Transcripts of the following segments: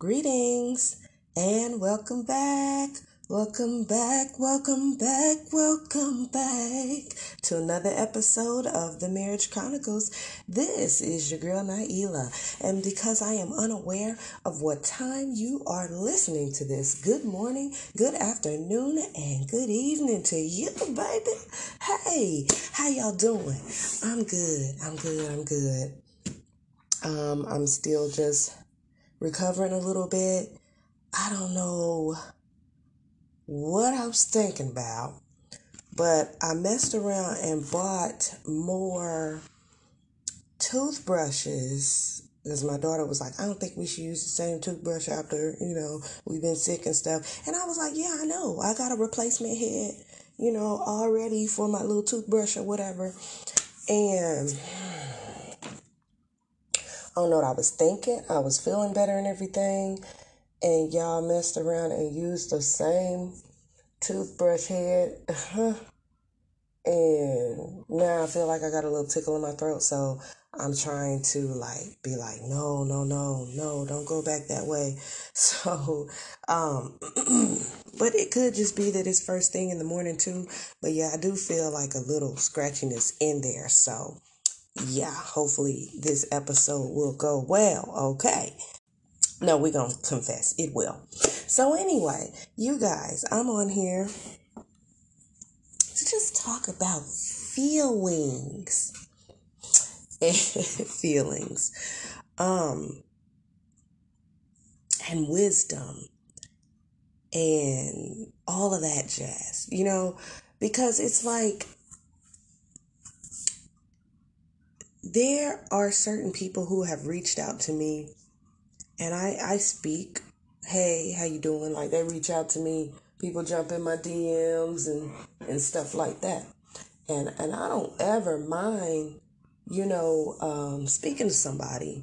Greetings and welcome back. Welcome back, welcome back, welcome back to another episode of the Marriage Chronicles. This is your girl Nailah, and because I am unaware of what time you are listening to this, good morning, good afternoon, and good evening to you, baby. Hey, how y'all doing? I'm good, I'm good, I'm good. Um, I'm still just recovering a little bit. I don't know what I was thinking about, but I messed around and bought more toothbrushes because my daughter was like, I don't think we should use the same toothbrush after, you know, we've been sick and stuff. And I was like, yeah, I know. I got a replacement head, you know, already for my little toothbrush or whatever. And I don't know what I was thinking. I was feeling better and everything and y'all messed around and used the same toothbrush head. and now I feel like I got a little tickle in my throat, so I'm trying to like be like, no, no, no, no, don't go back that way. So, um, but it could just be that it's first thing in the morning too. But yeah, I do feel like a little scratchiness in there. So, yeah, hopefully this episode will go well. Okay. No, we're going to confess. It will. So, anyway, you guys, I'm on here to just talk about feelings. feelings. Um, and wisdom and all of that jazz, you know, because it's like there are certain people who have reached out to me and I I speak, hey, how you doing? Like they reach out to me, people jump in my DMs and and stuff like that, and and I don't ever mind, you know, um, speaking to somebody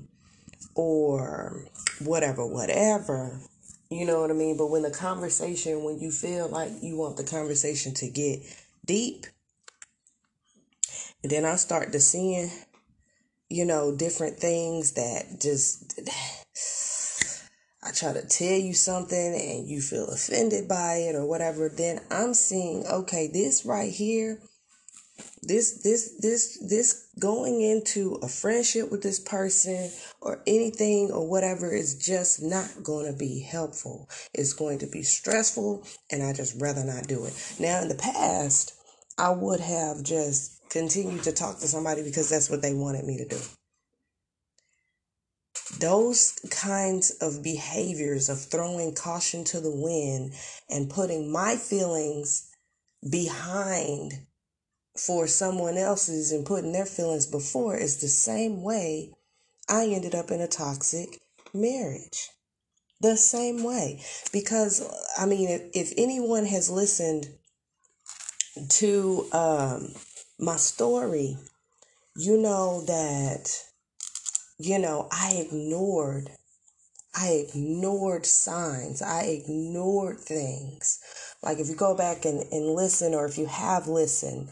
or whatever, whatever. You know what I mean? But when the conversation, when you feel like you want the conversation to get deep, and then I start to seeing, you know, different things that just I try to tell you something and you feel offended by it or whatever, then I'm seeing, okay, this right here, this, this, this, this going into a friendship with this person or anything or whatever is just not going to be helpful. It's going to be stressful and I just rather not do it. Now, in the past, I would have just continued to talk to somebody because that's what they wanted me to do those kinds of behaviors of throwing caution to the wind and putting my feelings behind for someone else's and putting their feelings before is the same way I ended up in a toxic marriage. The same way. Because, I mean, if, if anyone has listened to um, my story, you know that you know, I ignored. I ignored signs. I ignored things. Like if you go back and, and listen, or if you have listened,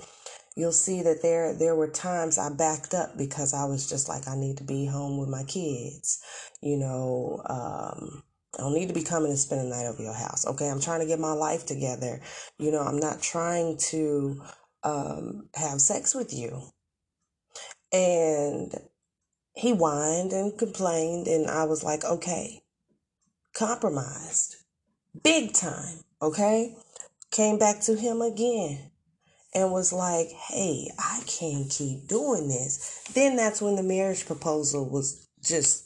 you'll see that there there were times I backed up because I was just like, I need to be home with my kids. You know, um, I don't need to be coming and spending the night over your house. Okay, I'm trying to get my life together. You know, I'm not trying to um, have sex with you. And he whined and complained, and I was like, okay, compromised big time, okay? Came back to him again and was like, hey, I can't keep doing this. Then that's when the marriage proposal was just,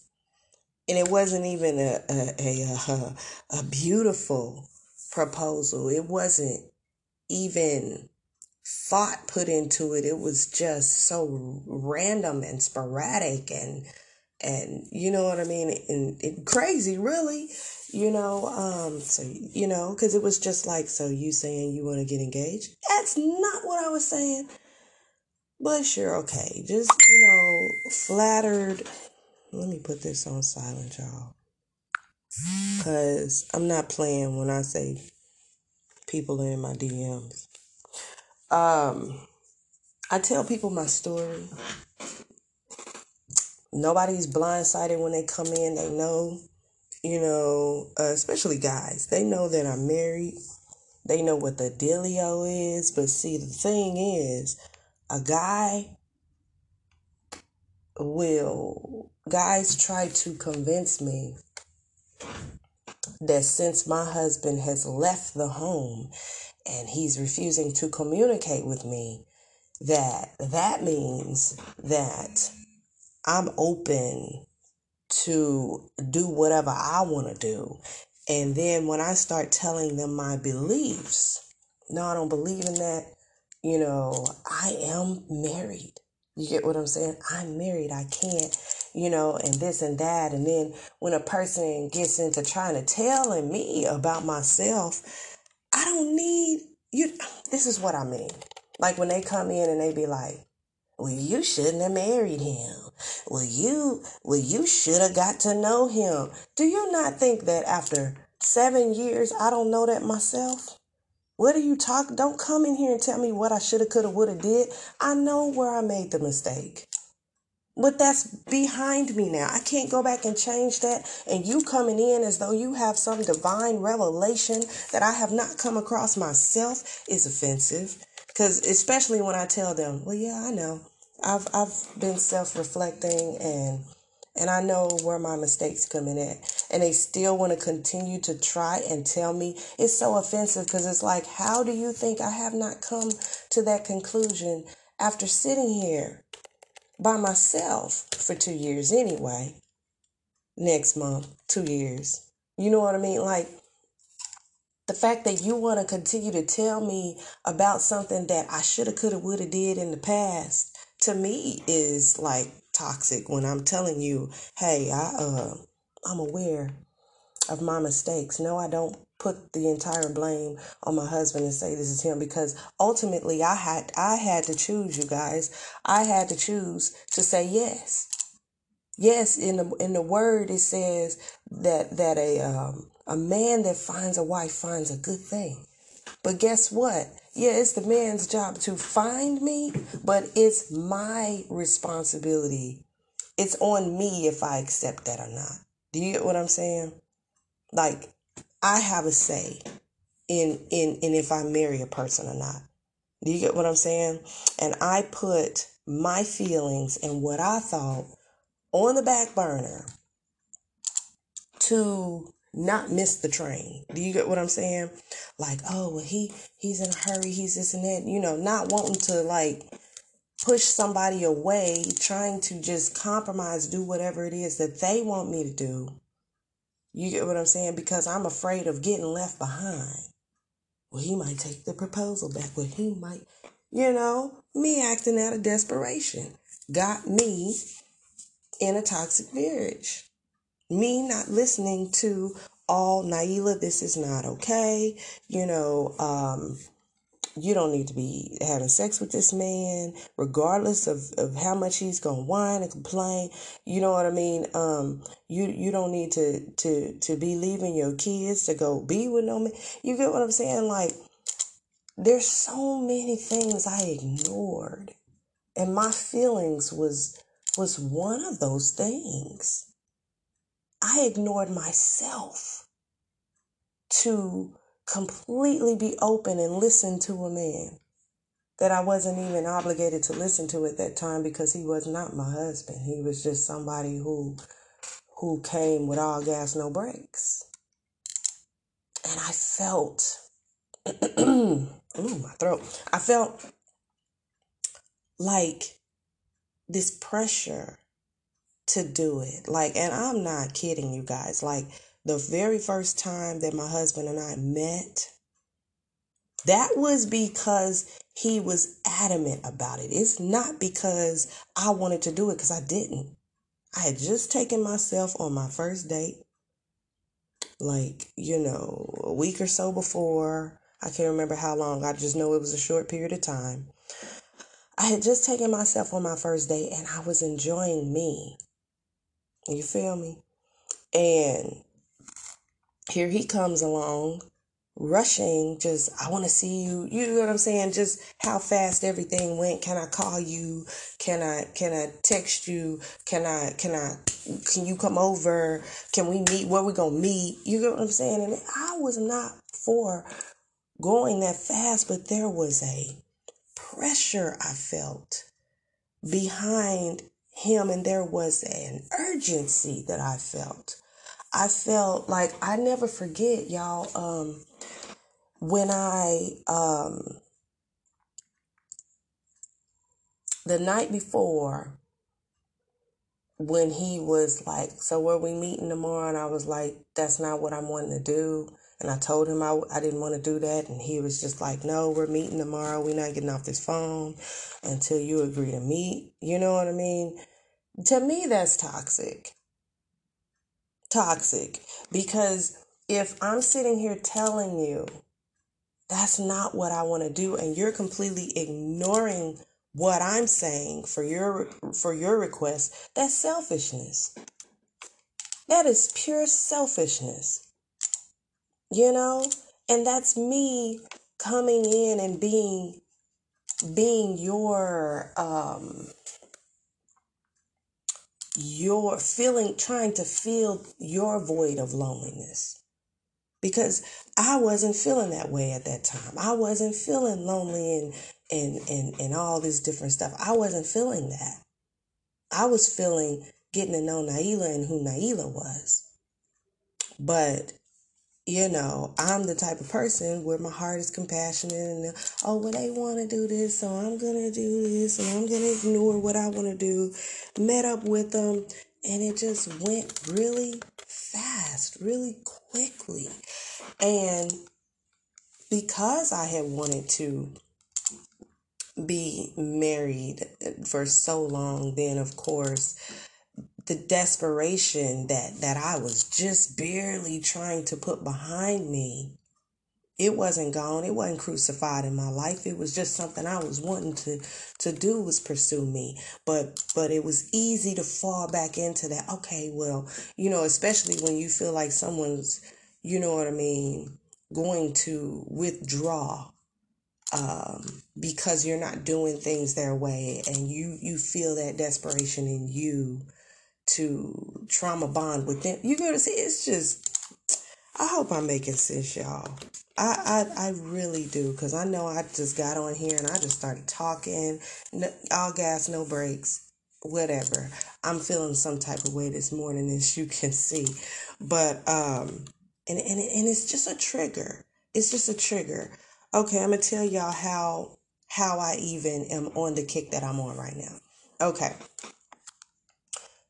and it wasn't even a, a, a, a, a beautiful proposal. It wasn't even thought put into it. It was just so random and sporadic and and you know what I mean? And, and crazy really you know um so you know because it was just like so you saying you want to get engaged? That's not what I was saying. But sure okay just you know flattered. Let me put this on silent y'all. Because I'm not playing when I say people are in my DMs um I tell people my story. Nobody's blindsided when they come in. They know you know, uh, especially guys, they know that I'm married. They know what the dealio is. But see, the thing is, a guy will, guys try to convince me that since my husband has left the home and he's refusing to communicate with me, that that means that I'm open to do whatever I want to do. And then when I start telling them my beliefs, no, I don't believe in that. You know, I am married. You get what I'm saying? I'm married. I can't, you know, and this and that. And then when a person gets into trying to tell me about myself, I don't need you. This is what I mean. Like when they come in and they be like, well, you shouldn't have married him. Well, you, well, you should have got to know him. Do you not think that after seven years, I don't know that myself? What are you talking? Don't come in here and tell me what I should have, could have, would have did. I know where I made the mistake. But that's behind me now. I can't go back and change that. And you coming in as though you have some divine revelation that I have not come across myself is offensive. Because especially when I tell them, well, yeah, I know. I've I've been self-reflecting and and I know where my mistakes come in at. And they still want to continue to try and tell me it's so offensive because it's like, how do you think I have not come to that conclusion after sitting here by myself for two years anyway? Next month, two years. You know what I mean? Like, the fact that you want to continue to tell me about something that I shoulda, coulda, woulda did in the past to me is like toxic when I'm telling you, hey, I uh I'm aware of my mistakes. No, I don't put the entire blame on my husband and say this is him because ultimately I had I had to choose you guys. I had to choose to say yes. Yes, in the in the word it says that that a um a man that finds a wife finds a good thing. But guess what? Yeah, it's the man's job to find me, but it's my responsibility. It's on me if I accept that or not. Do you get what I'm saying? Like I have a say in in in if I marry a person or not. Do you get what I'm saying? And I put my feelings and what I thought on the back burner to not miss the train. Do you get what I'm saying? Like, oh, well, he he's in a hurry, he's this and that. You know, not wanting to like push somebody away, trying to just compromise, do whatever it is that they want me to do. You get what I'm saying? Because I'm afraid of getting left behind. Well, he might take the proposal back. Well, he might, you know, me acting out of desperation got me in a toxic marriage me not listening to all Nailah, this is not okay. You know, um, you don't need to be having sex with this man, regardless of, of how much he's gonna whine and complain. You know what I mean? Um, you you don't need to to to be leaving your kids to go be with no man. You get what I'm saying? Like, there's so many things I ignored, and my feelings was was one of those things. I ignored myself to completely be open and listen to a man that I wasn't even obligated to listen to at that time because he was not my husband. He was just somebody who who came with all gas no brakes. And I felt ooh, my throat. I felt like this pressure to do it. Like, and I'm not kidding you guys. Like, the very first time that my husband and I met, that was because he was adamant about it. It's not because I wanted to do it, because I didn't. I had just taken myself on my first date, like, you know, a week or so before. I can't remember how long. I just know it was a short period of time. I had just taken myself on my first date and I was enjoying me. You feel me? And here he comes along rushing just i want to see you. You know what i'm saying? Just how fast everything went. Can i call you? Can i can i text you? Can i can i can you come over? Can we meet? Where we gonna meet? You know what i'm saying? And i was not for going that fast but there was a pressure i felt behind him and there was an urgency that i felt i felt like i never forget y'all um when I um the night before when he was like, "So were we meeting tomorrow?" and I was like, "That's not what I'm wanting to do." And I told him I, I didn't want to do that. And he was just like, no, we're meeting tomorrow. We're not getting off this phone until you agree to meet. You know what I mean? To me, that's toxic. Toxic. Because if I'm sitting here telling you that's not what I want to do and you're completely ignoring what I'm saying for your for your request, that's selfishness. That is pure selfishness. You know? And that's me coming in and being being your um your feeling trying to fill your void of loneliness because I wasn't feeling that way at that time. I wasn't feeling lonely and and and and all this different stuff. I wasn't feeling that. I was feeling getting to know Nailah and who Nailah was. But you know, I'm the type of person where my heart is compassionate and oh, well, they want to do this, so I'm gonna do this, and I'm gonna ignore what I want to do. Met up with them, and it just went really fast, really quickly. And because I had wanted to be married for so long, then of course, the desperation that that I was just barely trying to put behind me it wasn't gone. It wasn't crucified in my life. It was just something i was wanting to to do was pursue me. But but it was easy to fall back into that. Okay well you know especially when you feel like someone's you know what i mean going to withdraw um because you're not doing things their way and you you feel that desperation in you to trauma bond with them you're gonna see it's just I hope I'm making sense, y'all. I, I, I really do because I know I just got on here and I just started talking, no, all gas, no brakes, whatever. I'm feeling some type of way this morning, as you can see, but um, and and and it's just a trigger. It's just a trigger. Okay, I'm gonna tell y'all how how I even am on the kick that I'm on right now. Okay,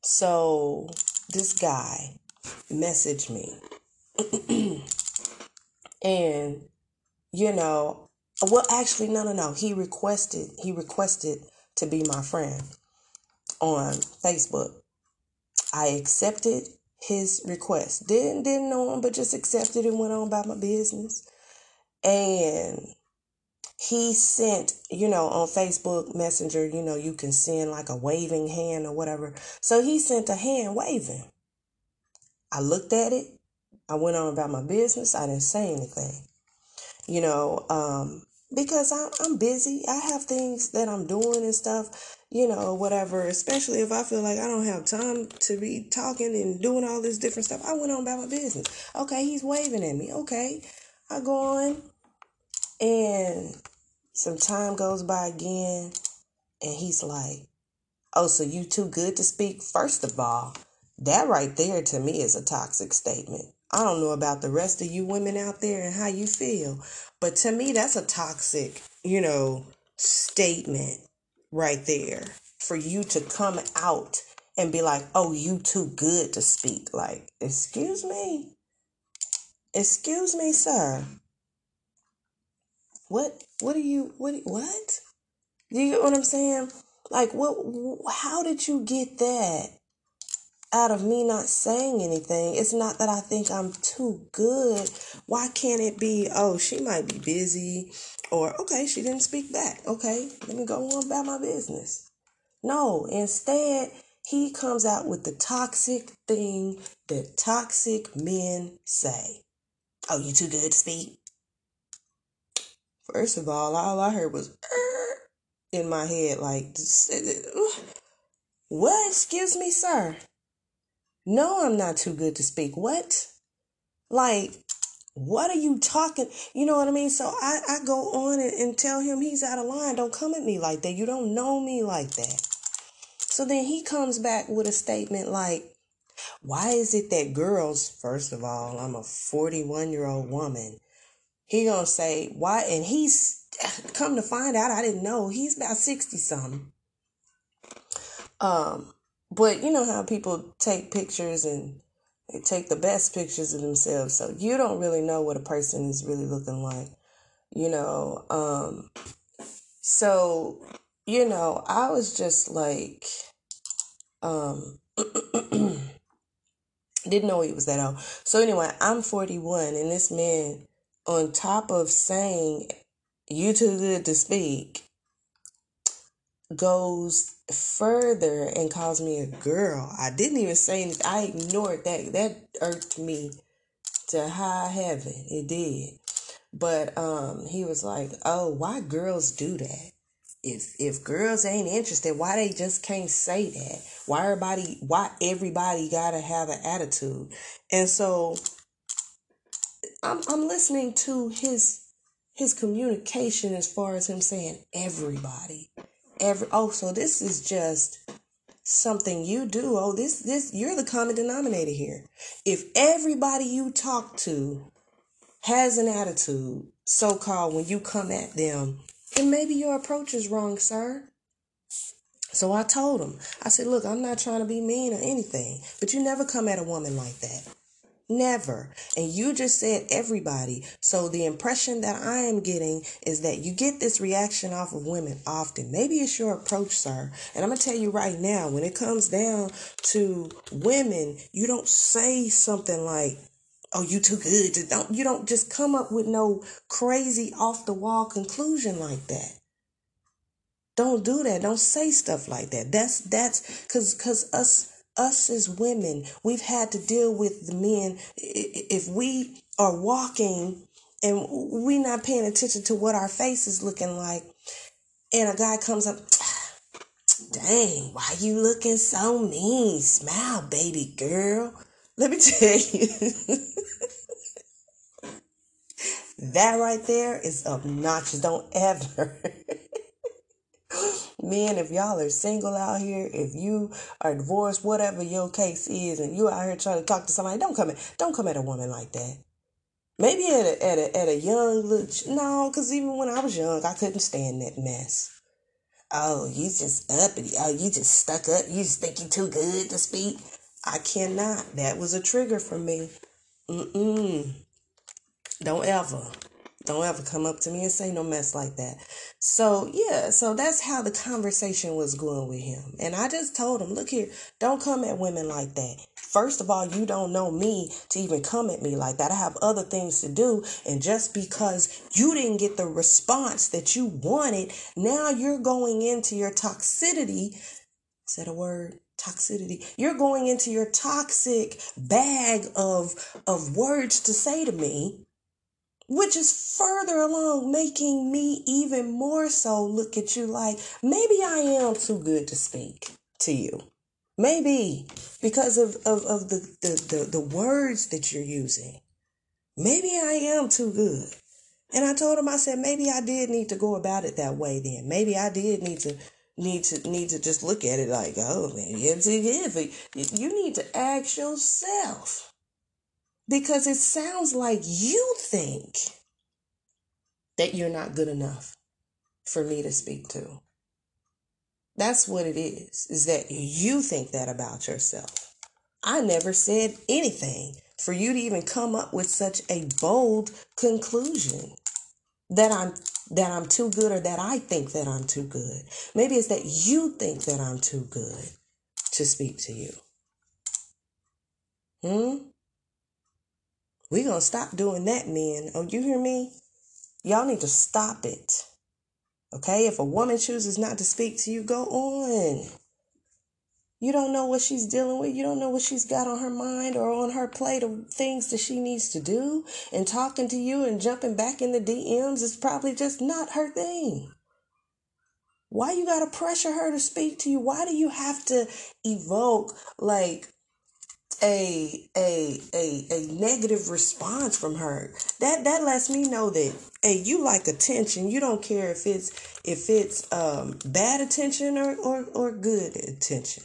so this guy messaged me. And you know well actually no no no. He requested he requested to be my friend on facebook. I accepted his request. Didn't didn't know him but just accepted and went on about my business. And he sent you know on facebook messenger you know you can send like a waving hand or whatever so he sent a hand waving i looked at it I went on about my business. I didn't say anything, you know, um, because I, I'm busy. I have things that I'm doing and stuff, you know, whatever. Especially if I feel like I don't have time to be talking and doing all this different stuff. I went on about my business. Okay, he's waving at me. Okay, I go on, and some time goes by again, and he's like, "Oh, so you too good to speak?" First of all, that right there to me is a toxic statement. I don't know about the rest of you women out there and how you feel, but to me, that's a toxic, you know, statement right there for you to come out and be like, oh, you too good to speak. Like, excuse me. Excuse me, sir. What, what are you, what, what? Do you get what I'm saying? Like, what, how did you get that? out of me not saying anything. It's not that I think I'm too good. Why can't it be, oh, she might be busy or okay, she didn't speak back. Okay, let me go on about my business. No, instead, he comes out with the toxic thing that toxic men say. Oh, you too good to speak? First of all, all I heard was uh, in my head, like, what? Excuse me, sir. No, I'm not too good to speak. What? Like, what are you talking? You know what I mean? So I, I go on and, and tell him he's out of line. Don't come at me like that. You don't know me like that. So then he comes back with a statement like, why is it that girls, first of all, I'm a 41 year old woman. He gonna say, why? And he's come to find out, I didn't know he's about 60 something. Um, but you know how people take pictures and they take the best pictures of themselves. So you don't really know what a person is really looking like, you know. Um, so, you know, I was just like, um, didn't know he was that old. So anyway, I'm 41 and this man on top of saying you too good to speak goes further and calls me a girl. I didn't even say anything. I ignored that. That irked me to high heaven. It did. But um he was like, "Oh, why girls do that? If if girls ain't interested, why they just can't say that? Why everybody why everybody got to have an attitude?" And so I'm I'm listening to his his communication as far as him saying everybody every oh so this is just something you do. Oh this this you're the common denominator here. If everybody you talk to has an attitude so-called when you come at them then maybe your approach is wrong sir. So i told him i said look i'm not trying to be mean or anything but you never come at a woman like that Never. And you just said everybody. So the impression that I am getting is that you get this reaction off of women often. Maybe it's your approach, sir. And I'm going to tell you right now, when it comes down to women, you don't say something like, oh, you too good. To, don't, you don't just come up with no crazy off the wall conclusion like that. Don't do that. Don't say stuff like that. That's, that's, cause, cause us, us as women, we've had to deal with the men. If we are walking and we not paying attention to what our face is looking like, and a guy comes up, dang, why you looking so mean? Smile, baby girl. Let me tell you. that right there is obnoxious. Don't ever Men, if y'all are single out here, if you are divorced, whatever your case is, and you out here trying to talk to somebody, don't come at don't come at a woman like that. Maybe at a at a at a young look, no, because even when I was young, I couldn't stand that mess. Oh, you just uppity. Oh, you just stuck up. You just think you too good to speak. I cannot. That was a trigger for me. Mm-mm. Don't ever. Don't ever come up to me and say no mess like that. So, yeah, so that's how the conversation was going with him. And I just told him, look here, don't come at women like that. First of all, you don't know me to even come at me like that. I have other things to do. And just because you didn't get the response that you wanted, now you're going into your toxicity. Is that a word? toxicity you're going into your toxic bag of of words to say to me which is further along making me even more so look at you like maybe I am too good to speak to you. Maybe because of, of, of the, the, the, the words that you're using. Maybe I am too good. And I told him, I said, maybe I did need to go about it that way then. Maybe I did need to need to need to just look at it like, oh, maybe too good. You need to ask yourself because it sounds like you think that you're not good enough for me to speak to. That's what it is, is that you think that about yourself. I never said anything for you to even come up with such a bold conclusion that I'm that I'm too good or that I think that I'm too good. Maybe it's that you think that I'm too good to speak to you. Hmm? We going to stop doing that, men. Oh, you hear me? Y'all need to stop it. Okay? If a woman chooses not to speak to you, go on. You don't know what she's dealing with. You don't know what she's got on her mind or on her plate of things that she needs to do. And talking to you and jumping back in the DMs is probably just not her thing. Why you gotta pressure her to speak to you? Why do you have to evoke like a a a a negative response from her? That that lets me know that hey, you like attention. You don't care if it's if it's um bad attention or or, or good attention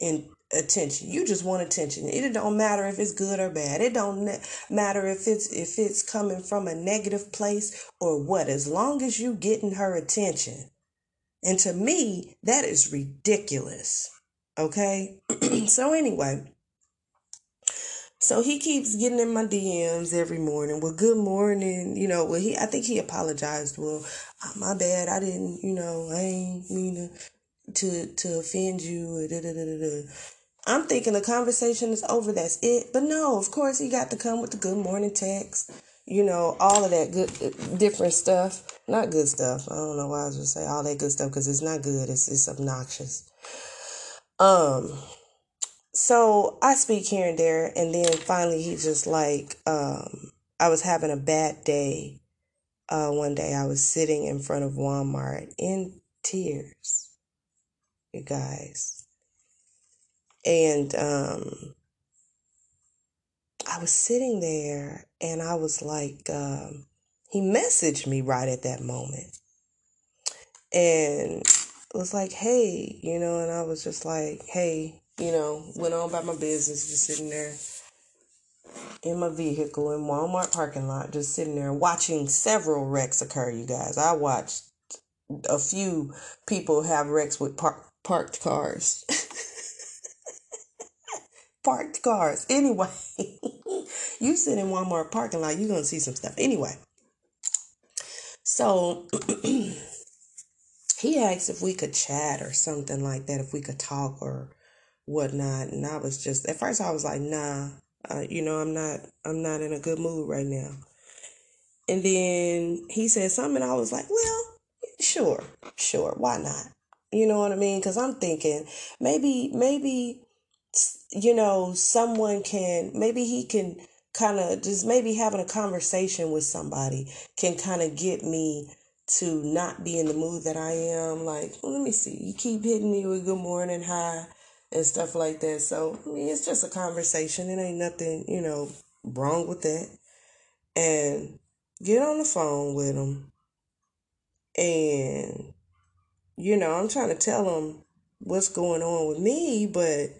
and attention. You just want attention. It don't matter if it's good or bad. It don't matter if it's if it's coming from a negative place or what. As long as you getting her attention. And to me, that is ridiculous. Okay? so anyway, so he keeps getting in my DMs every morning. Well, good morning. You know, well, he, I think he apologized. Well, uh, my bad. I didn't, you know, I ain't mean to to to offend you. Da, da, da, I'm thinking the conversation is over. That's it. But no, of course he got to come with the good morning text. You know, all of that good, different stuff. Not good stuff. I don't know why I was just say all that good stuff because it's not good. It's it's obnoxious. Um. So I speak here and there, and then finally he's just like, um, I was having a bad day. Uh, one day I was sitting in front of Walmart in tears you guys. And um, I was sitting there and I was like, um, he messaged me right at that moment. And was like, hey, you know, and I was just like, hey, you know, went on about my business, just sitting there in my vehicle in Walmart parking lot, just sitting there watching several wrecks occur, you guys. I watched a few people have wrecks with park parked cars. parked cars. Anyway, you sit in Walmart parking lot, you're gonna see some stuff. Anyway, so he asked if we could chat or something like that, if we could talk or whatnot, and I was just at first I was like, nah, uh, you know, I'm not, I'm not in a good mood right now. And then he said something, I was like, well, sure, sure, why not? You know what I mean? Because I'm thinking maybe, maybe, you know, someone can, maybe he can kind of just maybe having a conversation with somebody can kind of get me to not be in the mood that I am. Like, well, let me see. You keep hitting me with good morning, hi, and stuff like that. So, I mean, it's just a conversation. It ain't nothing, you know, wrong with that. And get on the phone with him and you know, I'm trying to tell him what's going on with me, but,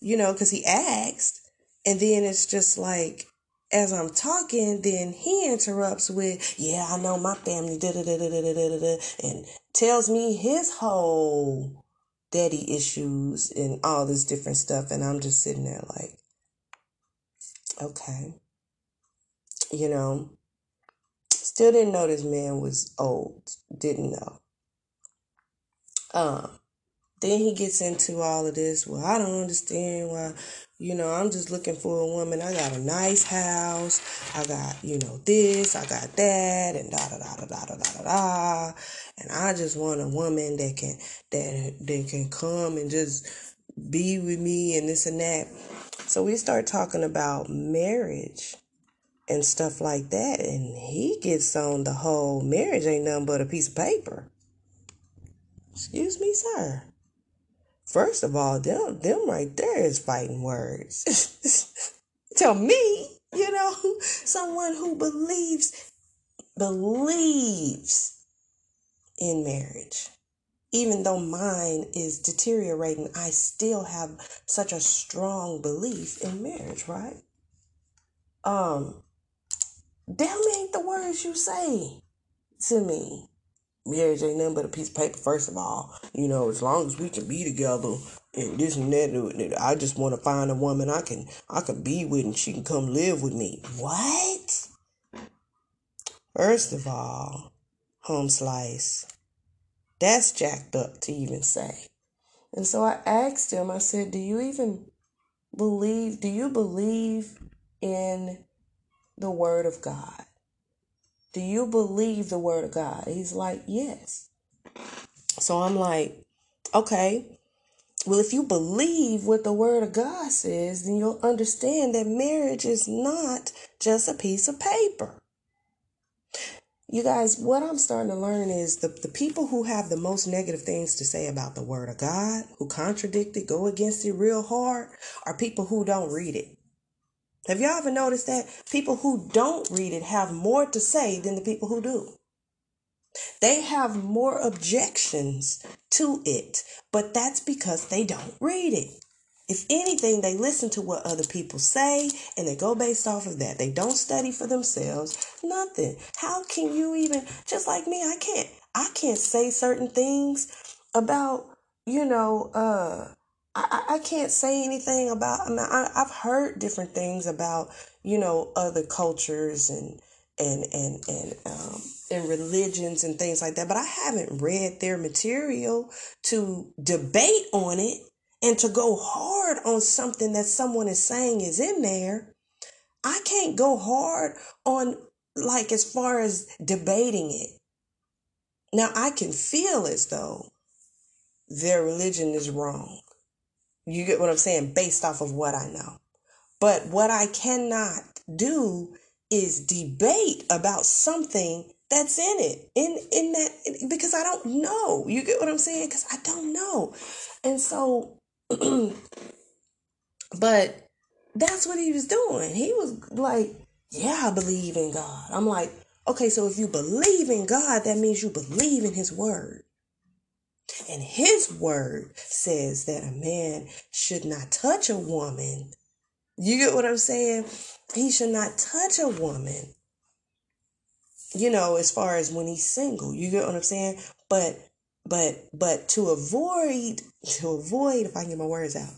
you know, because he asked. And then it's just like, as I'm talking, then he interrupts with, yeah, I know my family, da da da da da da da, and tells me his whole daddy issues and all this different stuff. And I'm just sitting there like, okay. You know, still didn't know this man was old. Didn't know. Um, then he gets into all of this. Well, I don't understand why, you know, I'm just looking for a woman. I got a nice house. I got, you know, this, I got that, and da da da da da da da da. And I just want a woman that can that that can come and just be with me and this and that. So we start talking about marriage and stuff like that, and he gets on the whole marriage ain't nothing but a piece of paper. Excuse me, sir. First of all, them them right there is fighting words. Tell me, you know, someone who believes believes in marriage. Even though mine is deteriorating, I still have such a strong belief in marriage, right? Um, them ain't the words you say to me marriage ain't nothing but a piece of paper, first of all. You know, as long as we can be together and this and that, I just want to find a woman I can I can be with and she can come live with me. What? First of all, home slice. That's jacked up to even say. And so I asked him, I said, Do you even believe, do you believe in the word of God? Do you believe the word of God? He's like, Yes. So I'm like, Okay. Well, if you believe what the word of God says, then you'll understand that marriage is not just a piece of paper. You guys, what I'm starting to learn is the, the people who have the most negative things to say about the word of God, who contradict it, go against it real hard, are people who don't read it. Have y'all ever noticed that? People who don't read it have more to say than the people who do. They have more objections to it, but that's because they don't read it. If anything, they listen to what other people say and they go based off of that. They don't study for themselves. Nothing. How can you even just like me, I can't I can't say certain things about, you know, uh I, I can't say anything about I mean, I, I've heard different things about, you know, other cultures and and and and um and religions and things like that, but I haven't read their material to debate on it and to go hard on something that someone is saying is in there. I can't go hard on like as far as debating it. Now I can feel as though their religion is wrong. You get what I'm saying based off of what I know. But what I cannot do is debate about something that's in it in in that because I don't know. You get what I'm saying? Because I don't know, and so, but that's what he was doing. He was like, "Yeah, I believe in God." I'm like, "Okay, so if you believe in God, that means you believe in His word." And his word says that a man should not touch a woman. You get what I'm saying? He should not touch a woman you know, as far as when he's single. You get what I'm saying? But but but to avoid to avoid if I get my words out,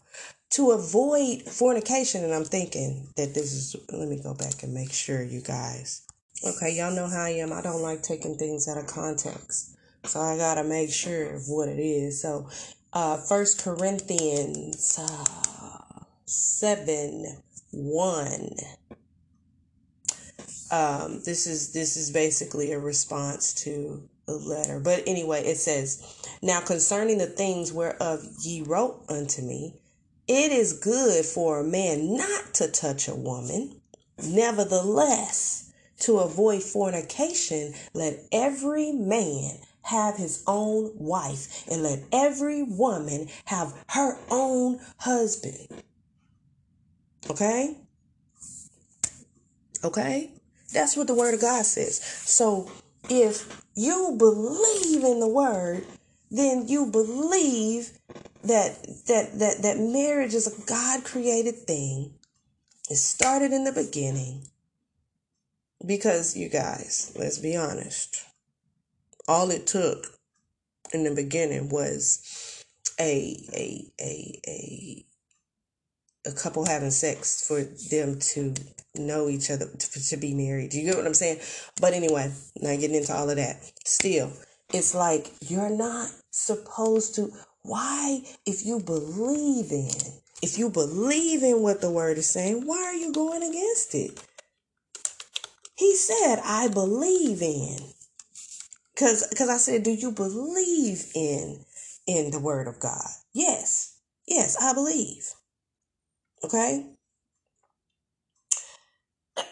to avoid fornication, and I'm thinking that this is let me go back and make sure you guys. Okay, y'all know how I am. I don't like taking things out of context. So I gotta make sure of what it is. So uh first Corinthians uh, seven one um, this is this is basically a response to a letter. But anyway, it says, Now concerning the things whereof ye wrote unto me, it is good for a man not to touch a woman. Nevertheless, to avoid fornication, let every man have his own wife, and let every woman have her own husband. Okay? Okay? That's what the word of God says. So if you believe in the word, then you believe that that that that marriage is a God created thing. It started in the beginning. Because you guys, let's be honest. All it took in the beginning was a a a a a couple having sex for them to know each other to, to be married. You get what I'm saying? But anyway, not getting into all of that. Still, it's like you're not supposed to. Why, if you believe in, if you believe in what the word is saying, why are you going against it? He said, I believe in. Cause, cause I said, do you believe in, in the word of God? Yes. Yes, I believe. Okay?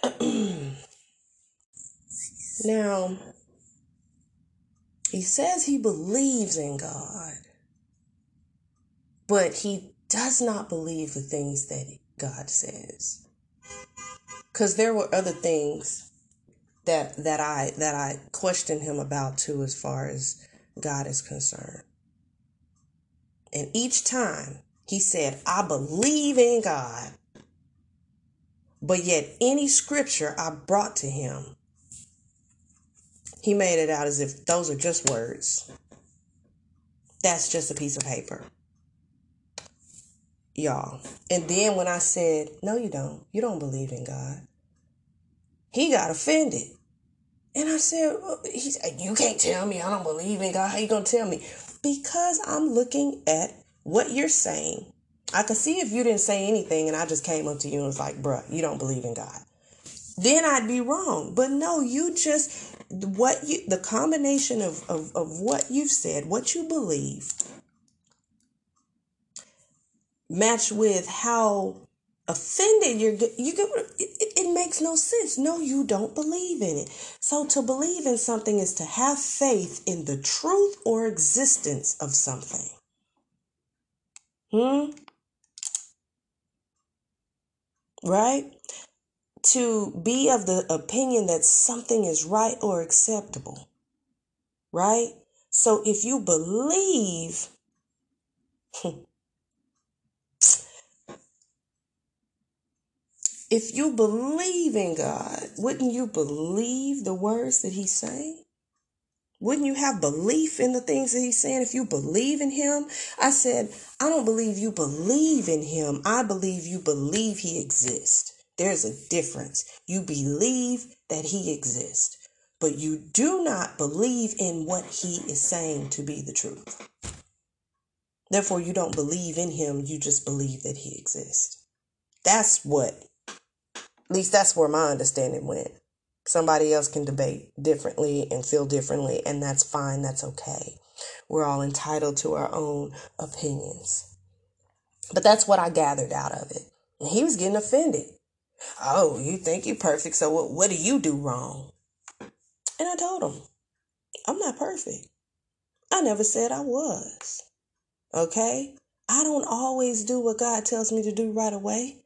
now, he says he believes in God, but he does not believe the things that God says. Cuz there were other things that that I that I questioned him about too as far as God is concerned. And each time he said, I believe in God. But yet, any scripture I brought to him, he made it out as if those are just words. That's just a piece of paper. Y'all. And then when I said, No, you don't. You don't believe in God. He got offended. And I said, well, he said, You can't tell me I don't believe in God. How you going to tell me? Because I'm looking at what you're saying. I could see if you didn't say anything and I just came up to you and was like, bruh, you don't believe in God. Then I'd be wrong. But no, you just, what you, the combination of, of, of what you've said, what you believe, matched with how offended you're you get it, it makes no sense. No you don't believe in it. So to believe in something is to have faith in the truth or existence of something. Hmm? Right? To be of the opinion that something is right or acceptable. Right? So if you believe If you believe in God, wouldn't you believe the words that He's saying? Wouldn't you have belief in the things that He's saying if you believe in Him? I said, I don't believe you believe in Him. I believe you believe He exists. There's a difference. You believe that He exists, but you do not believe in what He is saying to be the truth. Therefore, you don't believe in Him, you just believe that He exists. That's what at least that's where my understanding went. Somebody else can debate differently and feel differently, and that's fine. That's okay. We're all entitled to our own opinions. But that's what I gathered out of it. And he was getting offended. Oh, you think you're perfect, so what, what do you do wrong? And I told him, I'm not perfect. I never said I was. Okay? I don't always do what God tells me to do right away.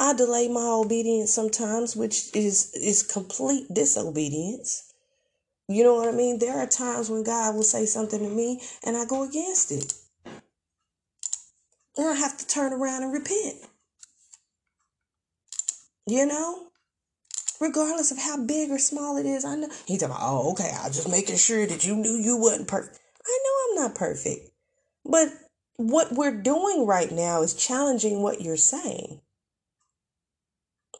I delay my obedience sometimes, which is is complete disobedience. You know what I mean? There are times when God will say something to me and I go against it. And I have to turn around and repent. You know? Regardless of how big or small it is, I know. He's like, oh, okay, I'm just making sure that you knew you wasn't perfect. I know I'm not perfect. But what we're doing right now is challenging what you're saying.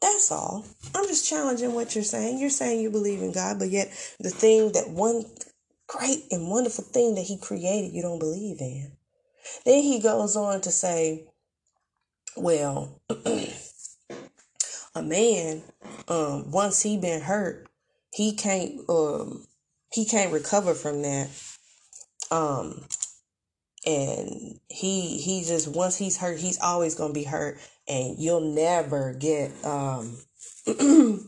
That's all. I'm just challenging what you're saying. You're saying you believe in God, but yet the thing that one great and wonderful thing that He created, you don't believe in. Then he goes on to say, well, a man, um, once he been hurt, he can't um he can't recover from that. Um and he he just once he's hurt, he's always gonna be hurt and you'll never get um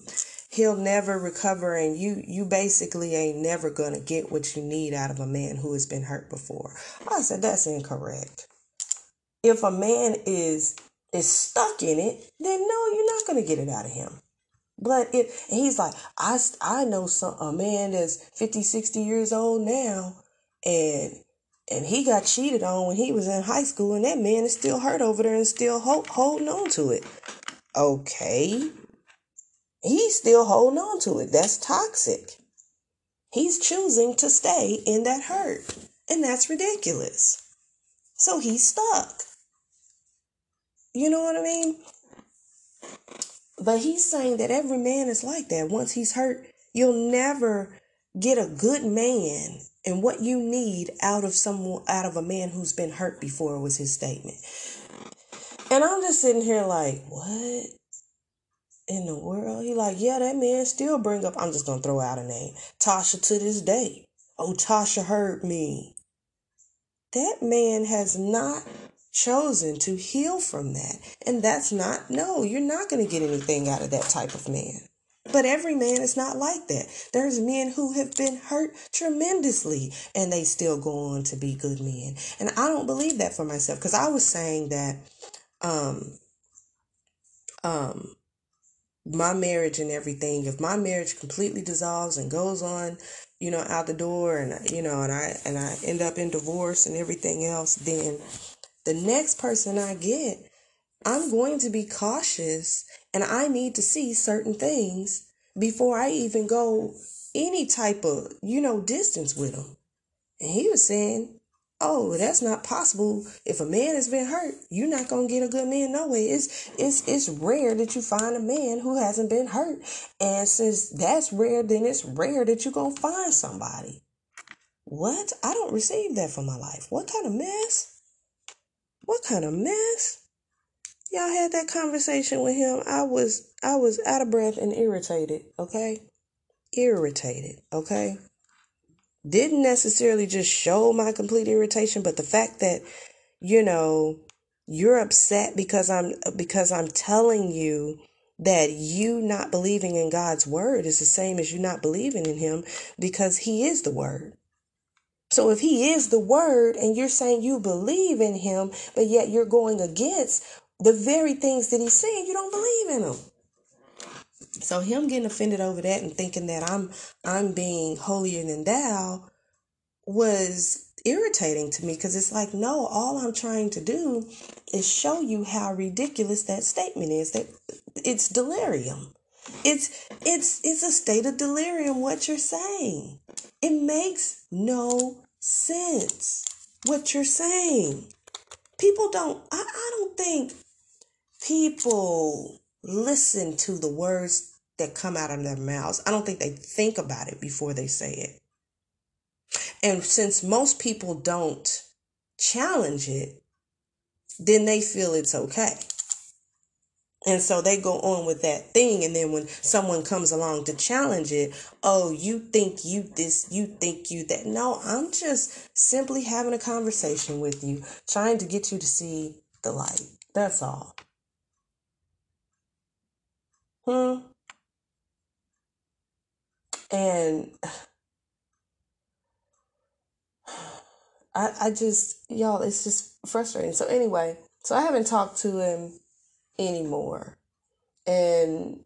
he'll never recover and you you basically ain't never gonna get what you need out of a man who has been hurt before. I said that's incorrect. If a man is is stuck in it then no you're not gonna get it out of him. But if he's like i i know some a man that's 50 60 years old now and and he got cheated on when he was in high school, and that man is still hurt over there and still hold, holding on to it. Okay. He's still holding on to it. That's toxic. He's choosing to stay in that hurt, and that's ridiculous. So he's stuck. You know what I mean? But he's saying that every man is like that. Once he's hurt, you'll never get a good man and what you need out of someone out of a man who's been hurt before was his statement. And i'm just sitting here like what in the world? He like yeah that man still bring up i'm just gonna throw out a name tasha to this day. Oh tasha hurt me. That man has not chosen to heal from that. And that's not no you're not going to get anything out of that type of man but every man is not like that. There's men who have been hurt tremendously and they still go on to be good men. And I don't believe that for myself because I was saying that um um my marriage and everything if my marriage completely dissolves and goes on you know out the door and you know and I and I end up in divorce and everything else then the next person I get I'm going to be cautious and I need to see certain things before I even go any type of, you know, distance with him. And he was saying, Oh, that's not possible. If a man has been hurt, you're not gonna get a good man no way. It's it's it's rare that you find a man who hasn't been hurt. And since that's rare, then it's rare that you're gonna find somebody. What? I don't receive that for my life. What kind of mess? What kind of mess? Y'all had that conversation with him, I was I was out of breath and irritated, okay? Irritated, okay? Didn't necessarily just show my complete irritation, but the fact that, you know, you're upset because I'm because I'm telling you that you not believing in God's word is the same as you not believing in him because he is the word. So if he is the word and you're saying you believe in him, but yet you're going against the very things that he's saying, you don't believe in him. So him getting offended over that and thinking that I'm I'm being holier than thou was irritating to me because it's like no all i'm trying to do is show you how ridiculous that statement is that it's delirium. It's it's it's a state of delirium what you're saying. It makes no sense what you're saying. People don't i, I don't think people listen to the words that come out of their mouths i don't think they think about it before they say it and since most people don't challenge it, then they feel it's okay. And so they go on with that thing. And then when someone comes along to challenge it, oh, you think you this, you think you that. No, I'm just simply having a conversation with you, trying to get you to see the light. That's all. Hmm. And I, I just, y'all, it's just frustrating. So, anyway, so I haven't talked to him anymore. And,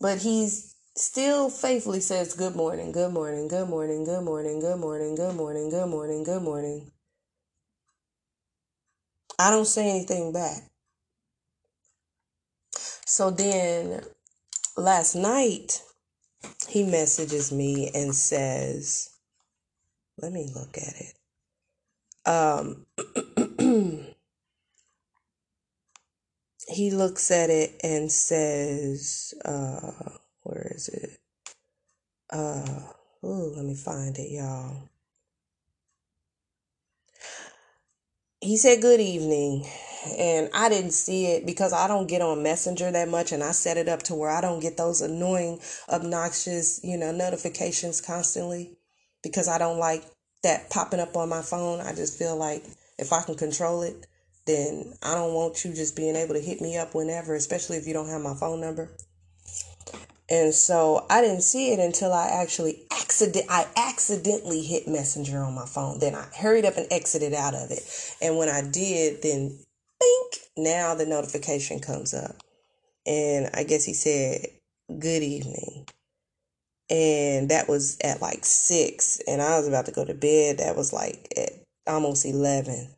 but he's still faithfully says, Good morning, good morning, good morning, good morning, good morning, good morning, good morning, good morning. I don't say anything back. So then last night, he messages me and says, Let me look at it. Um, he looks at it and says, uh, where is it? Uh, let me find it, y'all. He said, Good evening. And I didn't see it because I don't get on Messenger that much. And I set it up to where I don't get those annoying, obnoxious, you know, notifications constantly because I don't like that popping up on my phone. I just feel like if I can control it, then I don't want you just being able to hit me up whenever, especially if you don't have my phone number. And so I didn't see it until I actually accident I accidentally hit Messenger on my phone. Then I hurried up and exited out of it. And when I did, then bink, now the notification comes up. And I guess he said, Good evening and that was at like six and i was about to go to bed that was like at almost 11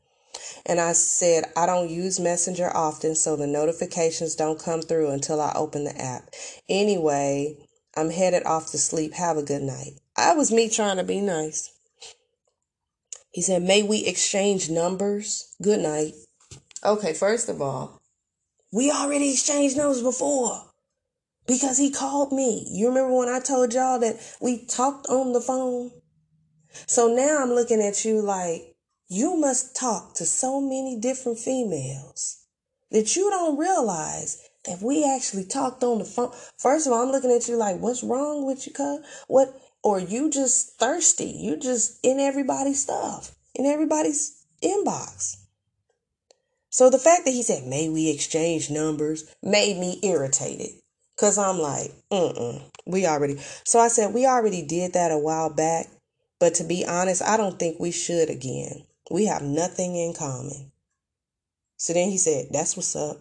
and i said i don't use messenger often so the notifications don't come through until i open the app. Anyway i'm headed off to sleep. Have a good night. I was me trying to be nice. He said may we exchange numbers? Good night. Okay first of all we already exchanged numbers before because he called me. You remember when I told y'all that we talked on the phone? So now I'm looking at you like you must talk to so many different females that you don't realize that we actually talked on the phone. First of all, I'm looking at you like, what's wrong with you, cuz? What? Or you just thirsty. You just in everybody's stuff, in everybody's inbox. So the fact that he said, may we exchange numbers, made me irritated. Cause I'm like, mm we already. So I said, we already did that a while back. But to be honest, I don't think we should again. We have nothing in common. So then he said, that's what's up.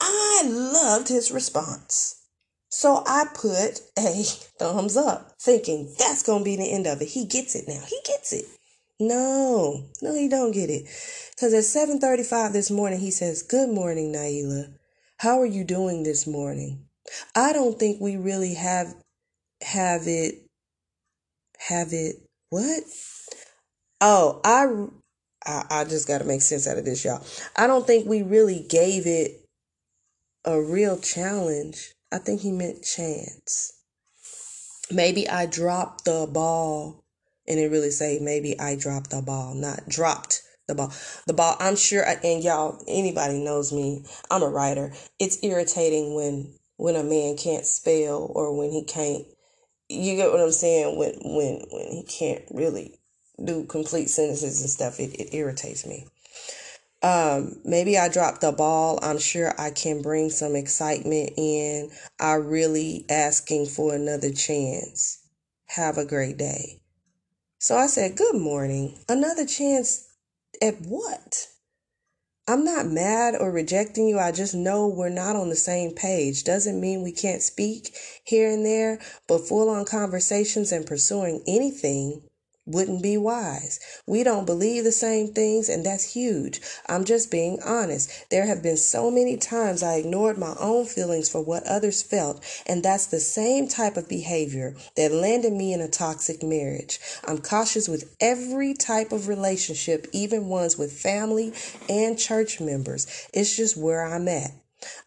I loved his response. So I put a thumbs up, thinking that's going to be the end of it. He gets it now. He gets it. No, no, he don't get it. Because at 7.35 this morning, he says, good morning, Nailah. How are you doing this morning? I don't think we really have have it have it what? Oh, I I, I just got to make sense out of this, y'all. I don't think we really gave it a real challenge. I think he meant chance. Maybe I dropped the ball and it really say maybe I dropped the ball, not dropped the ball the ball i'm sure and y'all anybody knows me i'm a writer it's irritating when when a man can't spell or when he can't you get what i'm saying when when when he can't really do complete sentences and stuff it, it irritates me Um, maybe I dropped the ball. I'm sure I can bring some excitement in. I really asking for another chance. Have a great day. So I said, Good morning. Another chance at what? I'm not mad or rejecting you. I just know we're not on the same page. Doesn't mean we can't speak here and there, but full on conversations and pursuing anything wouldn't be wise. We don't believe the same things, and that's huge. I'm just being honest. There have been so many times I ignored my own feelings for what others felt, and that's the same type of behavior that landed me in a toxic marriage. I'm cautious with every type of relationship, even ones with family and church members. It's just where I'm at.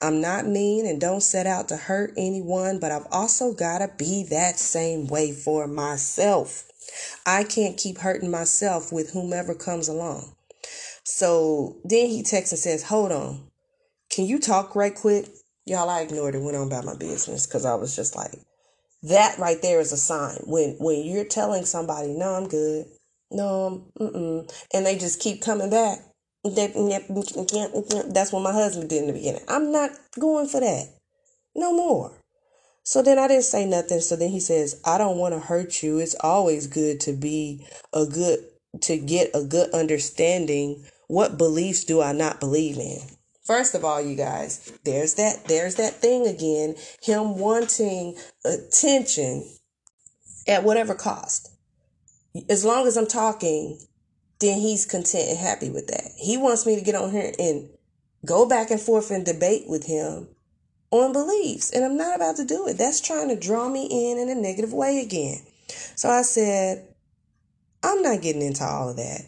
I'm not mean and don't set out to hurt anyone, but I've also got to be that same way for myself. I can't keep hurting myself with whomever comes along. So then he texts and says, Hold on. Can you talk right quick? Y'all, I ignored it, went on about my business because I was just like, that right there is a sign. When when you're telling somebody, no, I'm good. No, mm-mm. And they just keep coming back. That's what my husband did in the beginning. I'm not going for that. No more. So then I didn't say nothing. So then he says, I don't want to hurt you. It's always good to be a good, to get a good understanding. What beliefs do I not believe in? First of all, you guys, there's that, there's that thing again. Him wanting attention at whatever cost. As long as I'm talking, then he's content and happy with that. He wants me to get on here and go back and forth and debate with him on beliefs. And I'm not about to do it. That's trying to draw me in in a negative way again. So I said, I'm not getting into all of that.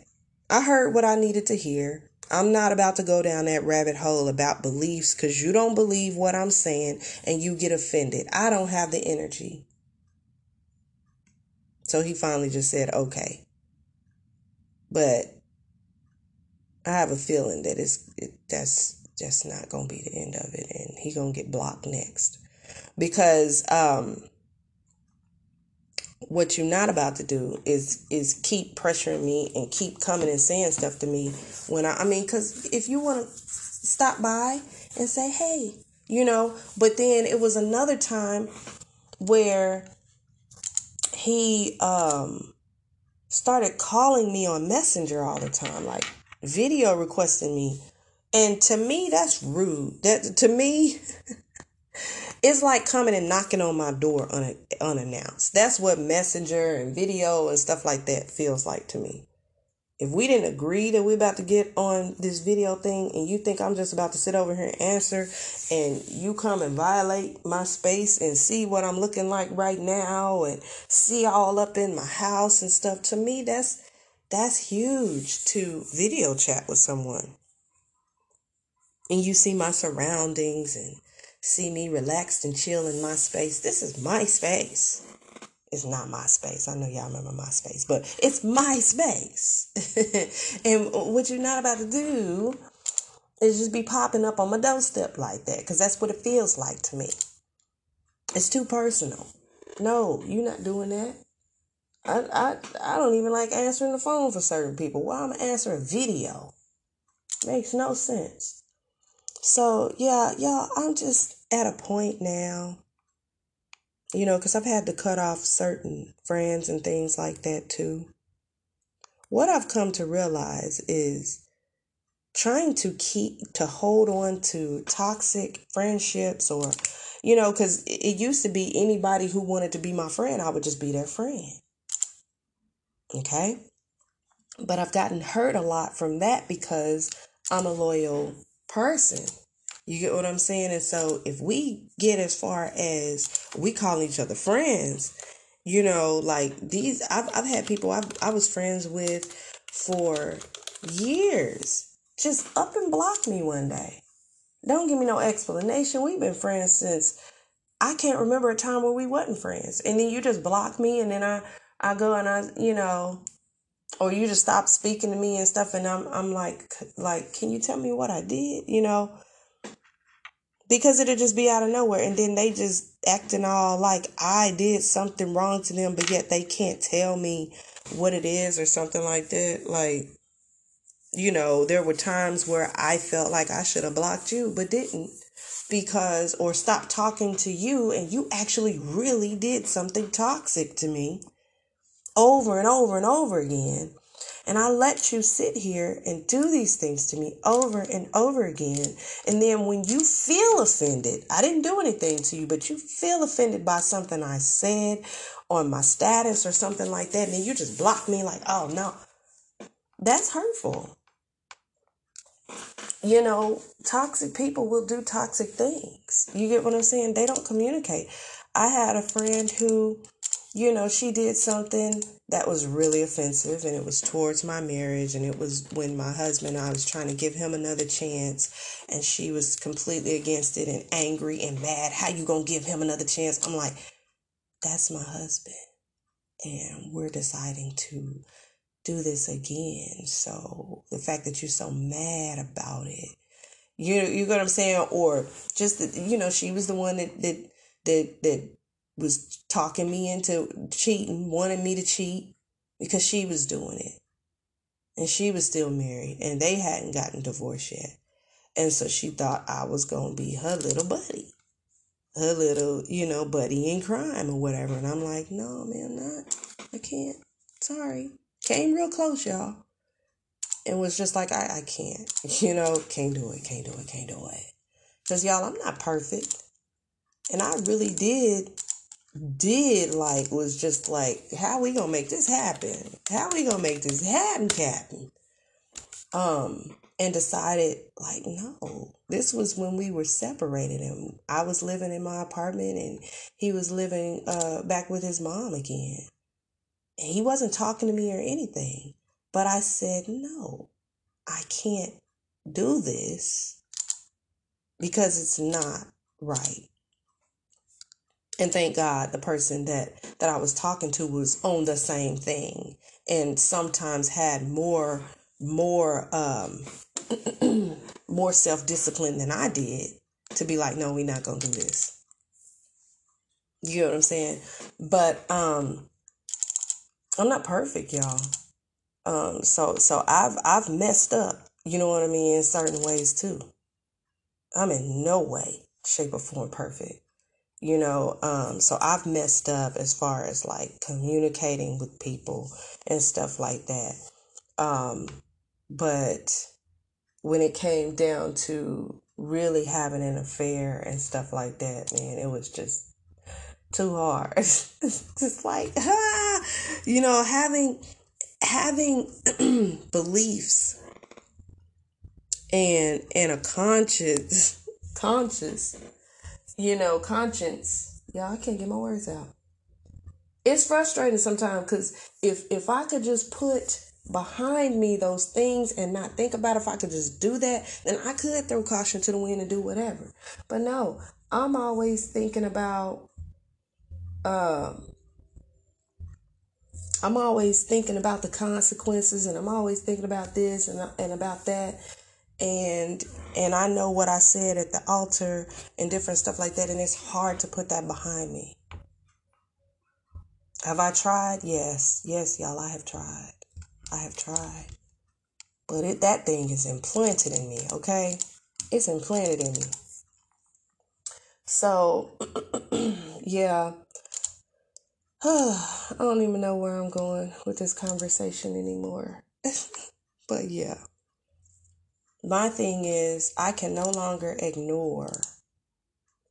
I heard what I needed to hear. I'm not about to go down that rabbit hole about beliefs because you don't believe what I'm saying and you get offended. I don't have the energy. So he finally just said, okay. But I have a feeling that it's it, that's just not gonna be the end of it and he gonna get blocked next. Because um what you're not about to do is is keep pressuring me and keep coming and saying stuff to me when I I mean cuz if you want to stop by and say hey you know but then it was another time where he um started calling me on messenger all the time like video requesting me and to me, that's rude. That to me, it's like coming and knocking on my door un, unannounced. That's what messenger and video and stuff like that feels like to me. If we didn't agree that we're about to get on this video thing and you think I'm just about to sit over here and answer and you come and violate my space and see what I'm looking like right now and see all up in my house and stuff, to me that's that's huge to video chat with someone and you see my surroundings and see me relaxed and chill in my space. This is my space. It's not my space. I know y'all remember my space, but it's my space. and what you're not about to do is just be popping up on my doorstep like that because that's what it feels like to me. It's too personal. No, you're not doing that. I, I, I don't even like answering the phone for certain people. Why I'm answering a video? Makes no sense. So, yeah, y'all, I'm just at a point now, you know, because I've had to cut off certain friends and things like that too. What I've come to realize is trying to keep, to hold on to toxic friendships or, you know, because it used to be anybody who wanted to be my friend, I would just be their friend. Okay? But I've gotten hurt a lot from that because I'm a loyal person. You get what I'm saying? And so if we get as far as we call each other friends, you know, like these I've I've had people I I was friends with for years just up and block me one day. Don't give me no explanation. We've been friends since I can't remember a time where we wasn't friends. And then you just block me and then I I go and I, you know, or you just stop speaking to me and stuff and I'm I'm like like can you tell me what I did? You know? Because it'll just be out of nowhere and then they just acting all like I did something wrong to them but yet they can't tell me what it is or something like that. Like You know, there were times where I felt like I should have blocked you, but didn't because, or stopped talking to you, and you actually really did something toxic to me over and over and over again. And I let you sit here and do these things to me over and over again. And then when you feel offended, I didn't do anything to you, but you feel offended by something I said on my status or something like that, and then you just block me like, oh no. That's hurtful. You know, toxic people will do toxic things. You get what I'm saying? They don't communicate. I had a friend who you know, she did something that was really offensive and it was towards my marriage and it was when my husband I was trying to give him another chance and she was completely against it and angry and mad. How you going to give him another chance? I'm like, that's my husband and we're deciding to do this again. So the fact that you're so mad about it, you you know what I'm saying, or just you know she was the one that that that that was talking me into cheating, wanting me to cheat because she was doing it. And she was still married and they hadn't gotten divorced yet. And so she thought I was going to be her little buddy, her little, you know, buddy in crime or whatever. And I'm like, no, man, not. I can't. Sorry. Came real close, y'all. And was just like, I, I can't. You know, can't do it, can't do it, can't do it. Because, y'all, I'm not perfect. And I really did did like was just like, how we gonna make this happen? How we gonna make this happen, Captain? Um, and decided like, no, this was when we were separated, and I was living in my apartment, and he was living uh back with his mom again. And he wasn't talking to me or anything, but I said, no, I can't do this because it's not right and thank god the person that that i was talking to was on the same thing and sometimes had more more um more self-discipline than i did to be like no we're not gonna do this. You know what i'm saying? But um i'm not perfect y'all. Um so so i've i've messed up you know what i mean in certain ways too. I'm in no way shape or form perfect you know um so i've messed up as far as like communicating with people and stuff like that. Um but when it came down to really having an affair and stuff like that man it was just too hard. Just like ah, you know having having beliefs and and a conscience conscious you know, conscience. Y'all, I can't get my words out. It's frustrating sometimes because if if I could just put behind me those things and not think about it, if I could just do that, then I could throw caution to the wind and do whatever. But no, I'm always thinking about um I'm always thinking about the consequences and I'm always thinking about this and and about that and and I know what I said at the altar and different stuff like that and it's hard to put that behind me. Have I tried? Yes. Yes, y'all, I have tried. I have tried. But it that thing is implanted in me, okay? It's implanted in me. So, yeah. I don't even know where I'm going with this conversation anymore. but yeah. My thing is, I can no longer ignore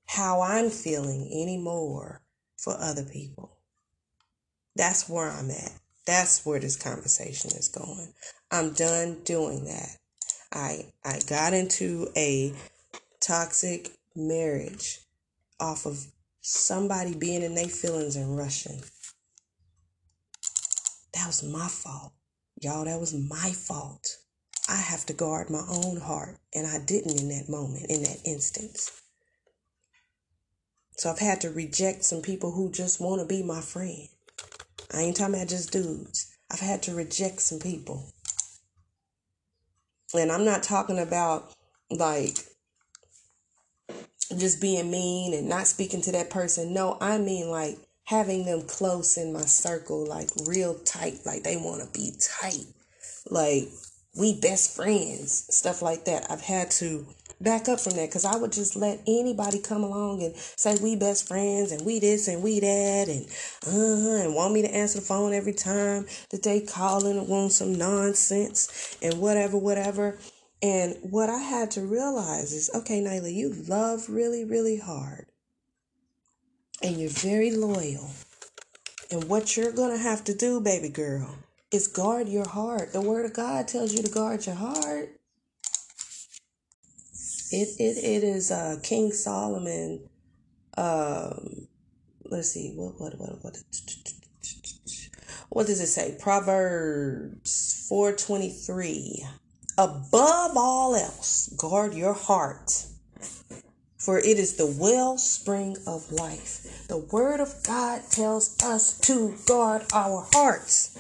how I'm feeling anymore for other people. That's where I'm at. That's where this conversation is going. I'm done doing that. I I got into a toxic marriage off of somebody being in their feelings and rushing. That was my fault. Y'all, that was my fault. I have to guard my own heart. And I didn't in that moment, in that instance. So I've had to reject some people who just want to be my friend. I ain't talking about just dudes. I've had to reject some people. And I'm not talking about like just being mean and not speaking to that person. No, I mean like having them close in my circle, like real tight, like they want to be tight. Like we best friends, stuff like that. I've had to back up from that because I would just let anybody come along and say we best friends and we this and we that and uh and want me to answer the phone every time that they call and want some nonsense and whatever, whatever. And what I had to realize is, okay, Nailah, you love really, really hard. And you're very loyal. And what you're to have to do, baby girl, is guard your heart. The word of God tells you to guard your heart. It it, it is uh, King Solomon. Um, let's see what what what what. What does it say? Proverbs four twenty three. Above all else, guard your heart, for it is the wellspring of life. The Word of God tells us to guard our hearts.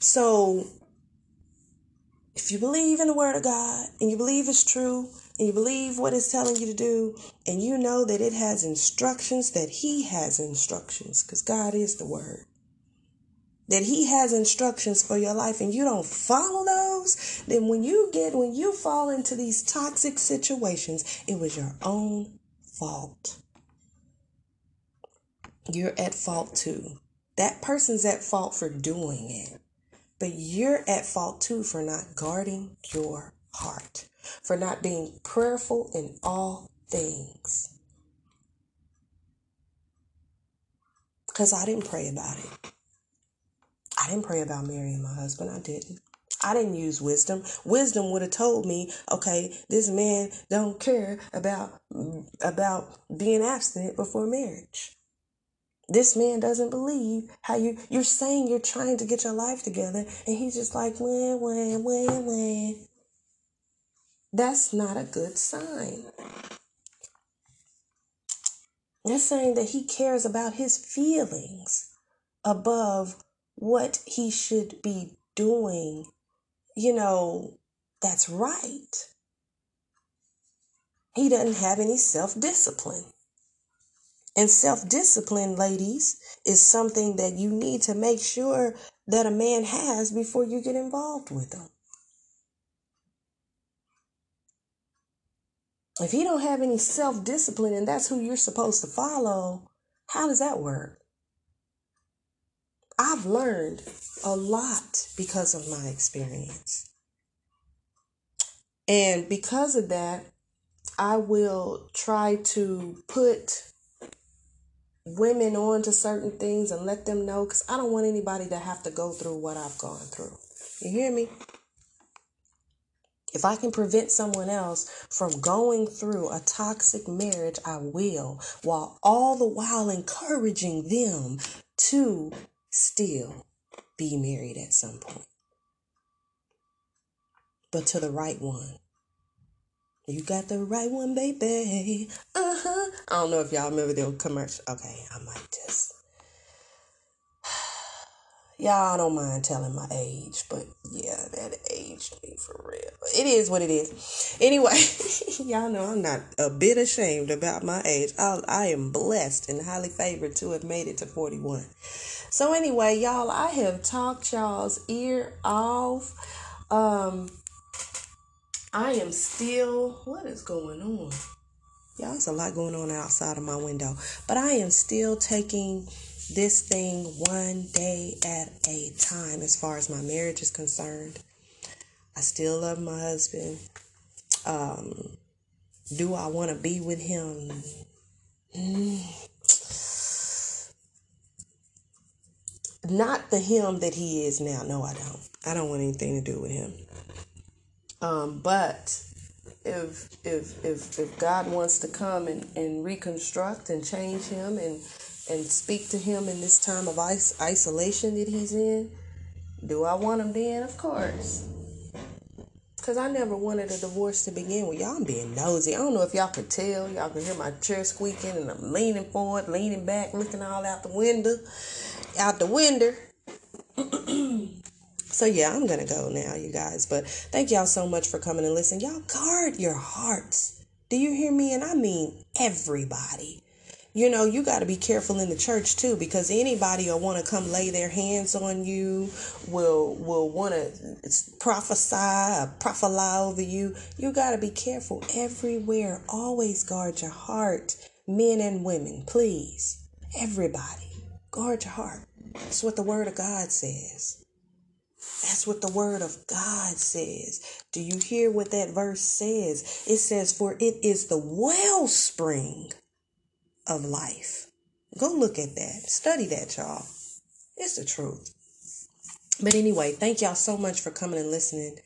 So, if you believe in the Word of God and you believe it's true and you believe what it's telling you to do and you know that it has instructions, that He has instructions, because God is the Word that he has instructions for your life and you don't follow those, then when you get, when you fall into these toxic situations, it was your own fault. You're at fault too. That person's at fault for doing it, but you're at fault too for not guarding your heart, for not being prayerful in all things. Because I didn't pray about it. I didn't pray about marrying my husband. I didn't. I didn't use wisdom. Wisdom would have told me, okay, this man don't care about about being abstinent before marriage. This man doesn't believe how you you're saying you're trying to get your life together, and he's just like when when when when. That's not a good sign. That's saying that he cares about his feelings above what he should be doing, you know, that's right. He doesn't have any self discipline. And self discipline, ladies, is something that you need to make sure that a man has before you get involved with him. If he don't have any self discipline and that's who you're supposed to follow, how does that work? I've learned a lot because of my experience. And because of that, I will try to put women on to certain things and let them know because I don't want anybody to have to go through what I've gone through. You hear me? If I can prevent someone else from going through a toxic marriage, I will, while all the while encouraging them to still be married at some point. But to the right one. You got the right one, baby. Uh huh. I don't know if y'all remember the commercial. Okay, I might just. Y'all don't mind telling my age, but yeah, that aged me for real. It is what it is. Anyway, y'all know I'm not a bit ashamed about my age. I, I am blessed and highly favored to have made it to 41. So anyway, y'all, I have talked y'all's ear off. Um, I am still. What is going on? Y'all, there's a lot going on outside of my window, but I am still taking this thing one day at a time as far as my marriage is concerned. I still love my husband. Um, do I want to be with him? Mm, not the him that he is now. No, I don't. I don't want anything to do with him. Um, but if if if if God wants to come and, and reconstruct and change him and and speak to him in this time of is- isolation that he's in, do I want him then? Of course. Cause I never wanted a divorce to begin with. Y'all I'm being nosy. I don't know if y'all could tell. Y'all can hear my chair squeaking and I'm leaning forward, leaning back, looking all out the window out the window. So yeah, I'm gonna go now, you guys. But thank y'all so much for coming and listening. Y'all guard your hearts. Do you hear me? And I mean everybody. you know, you got to be careful in the church too because anybody will want to come lay their hands on you, will will want to prophesy, prophesy over you. You got to be careful everywhere. Always guard your heart, men and women, please. Everybody, guard your heart. That's what the word of God says. That's what the word of God says. Do you hear what that verse says? It says, For it is the wellspring of life. Go look at that. Study that, y'all. It's the truth. But anyway, thank y'all so much for coming and listening.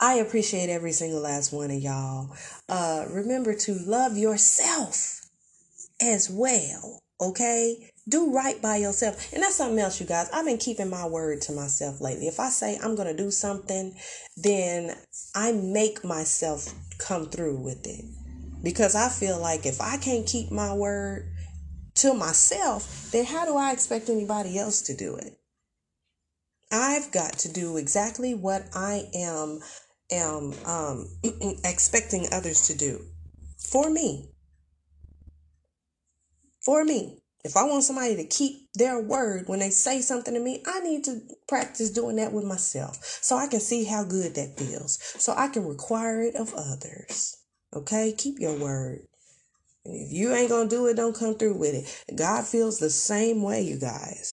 I appreciate every single last one of y'all. Uh, remember to love yourself as well. Okay? Do right by yourself. And that's something else, you guys. I've been keeping my word to myself lately. If I say I'm going to do something, then I make myself come through with it. Because I feel like if I can't keep my word to myself, then how do I expect anybody else to do it? I've got to do exactly what I am am um, expecting others to do for me. For me. If I want somebody to keep their word when they say something to me, I need to practice doing that with myself so I can see how good that feels. So I can require it of others. Okay? Keep your word. If you ain't to do it, don't come through with it. God feels the same way, you guys.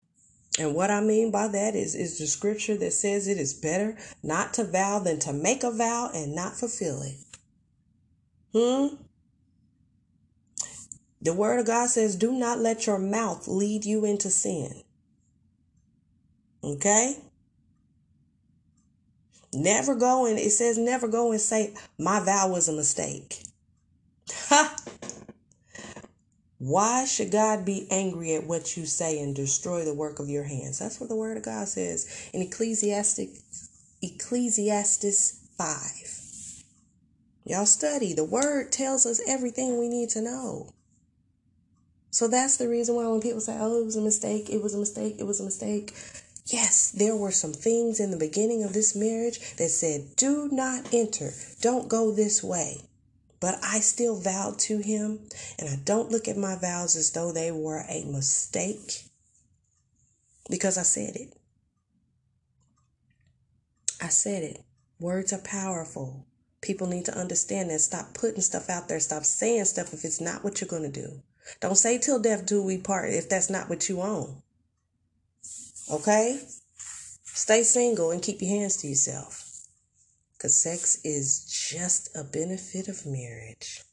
And what I mean by that is, is the scripture that says it is better not to vow than to make a vow and not fulfill it. Hmm? The word of God says, do not let your mouth lead you into sin. Okay? Never go and it says never go and say, my vow was a mistake. Why should God be angry at what you say and destroy the work of your hands? That's what the word of God says in Ecclesiastes Ecclesiastes 5. Y'all study. The word tells us everything we need to know. So that's the reason why when people say, oh, it was a mistake, it was a mistake, it was a mistake, Yes, there were some things in the beginning of this marriage that said, do not enter, don't go this way. But I still vowed to him, and I don't look at my vows as though they were a mistake because I said it. I said it. Words are powerful. People need to understand that. Stop putting stuff out there. Stop saying stuff if it's not what you're going to do. Don't say till death do we part if that's not what you own. Okay? Stay single and keep your hands to yourself. Because sex is just a benefit of marriage.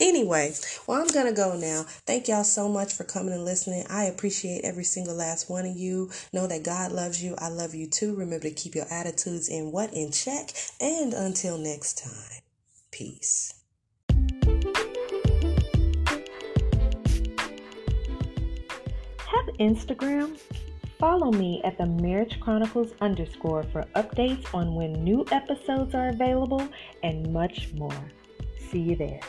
Anyway, well, I'm going to go now. Thank y'all so much for coming and listening. I appreciate every single last one of you. Know that God loves you. I love you too. Remember to keep your attitudes in what? In check. And until next time, peace. Have Instagram? Follow me at the Marriage Chronicles underscore for updates on when new episodes are available and much more. See you there.